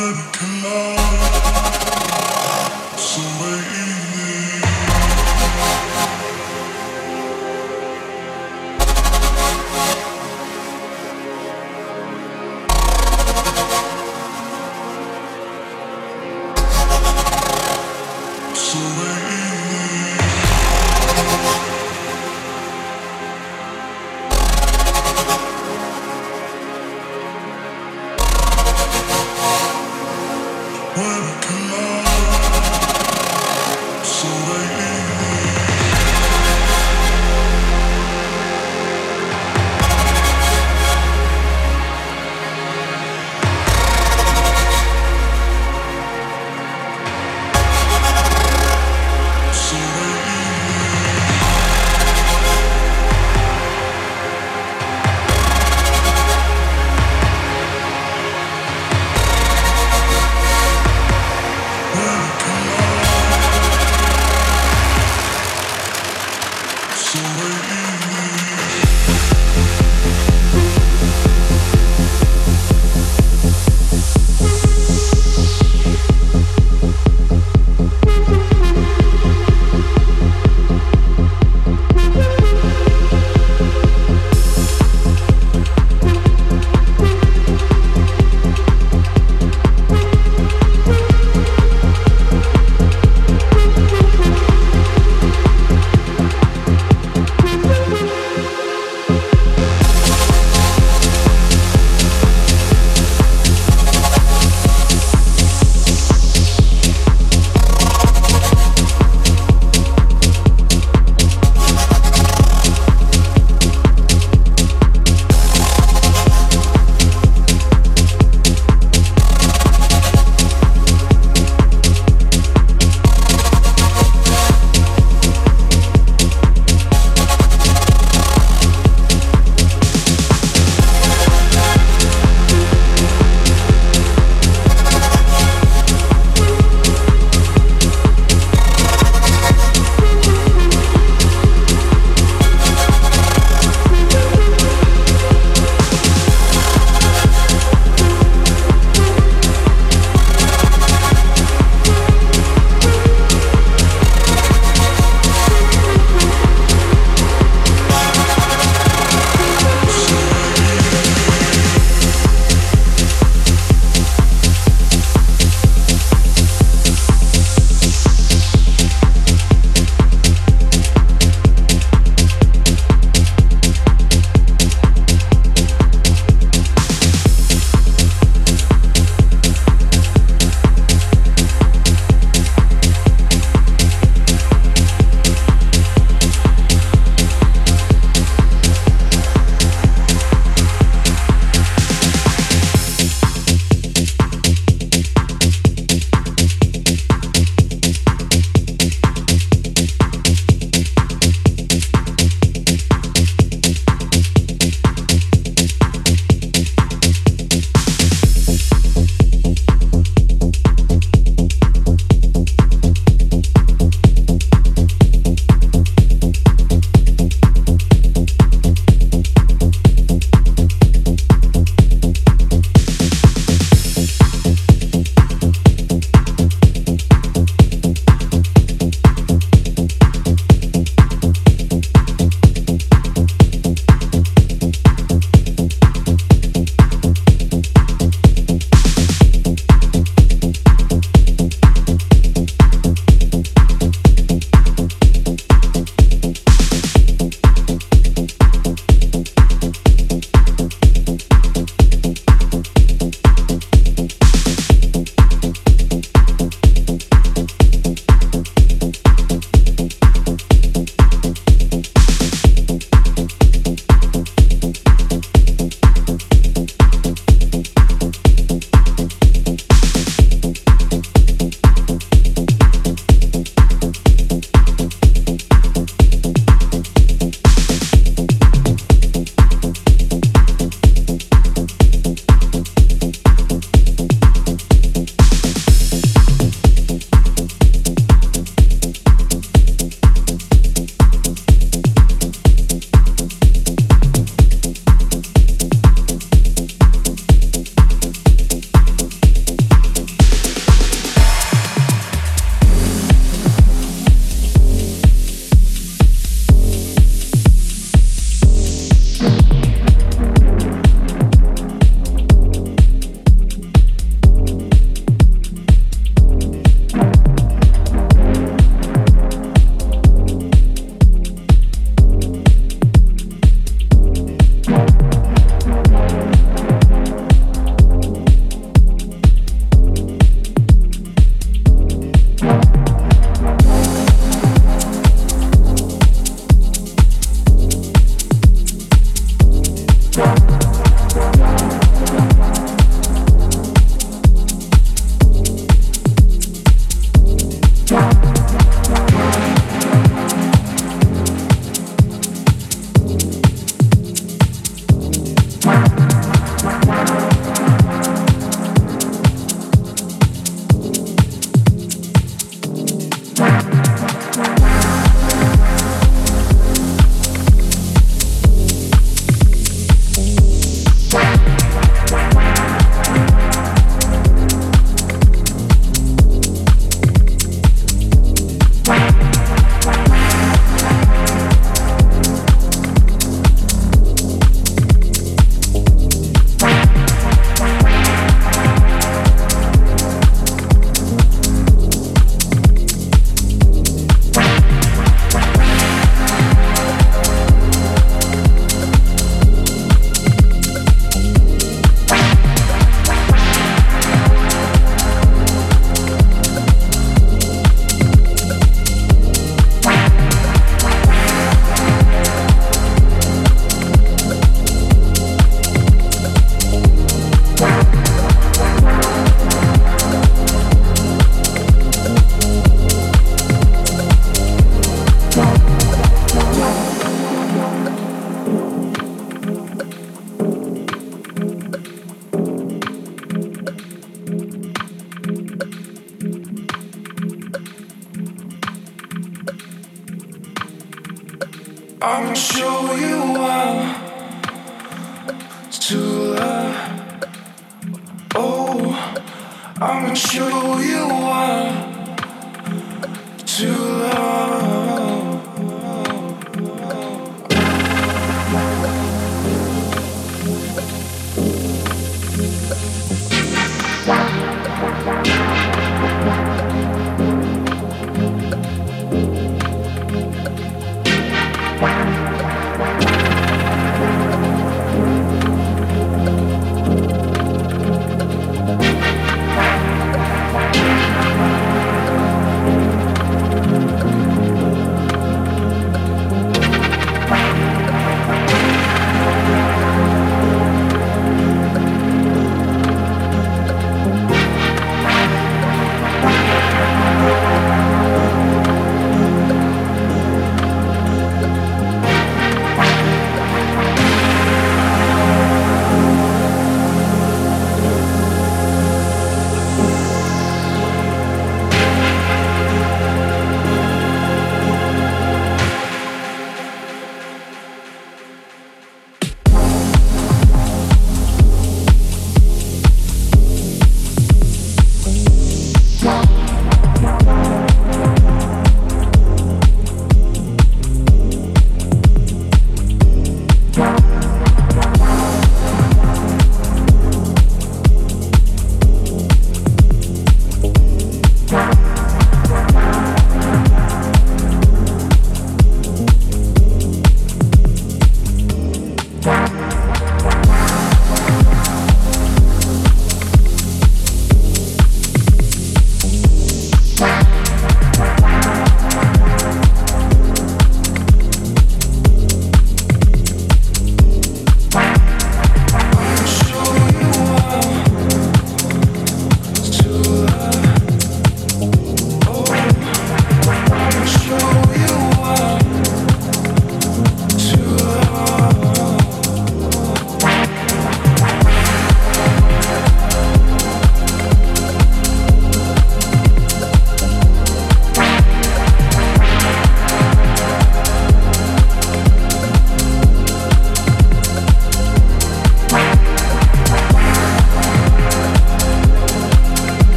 would come on.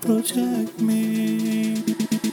protect me.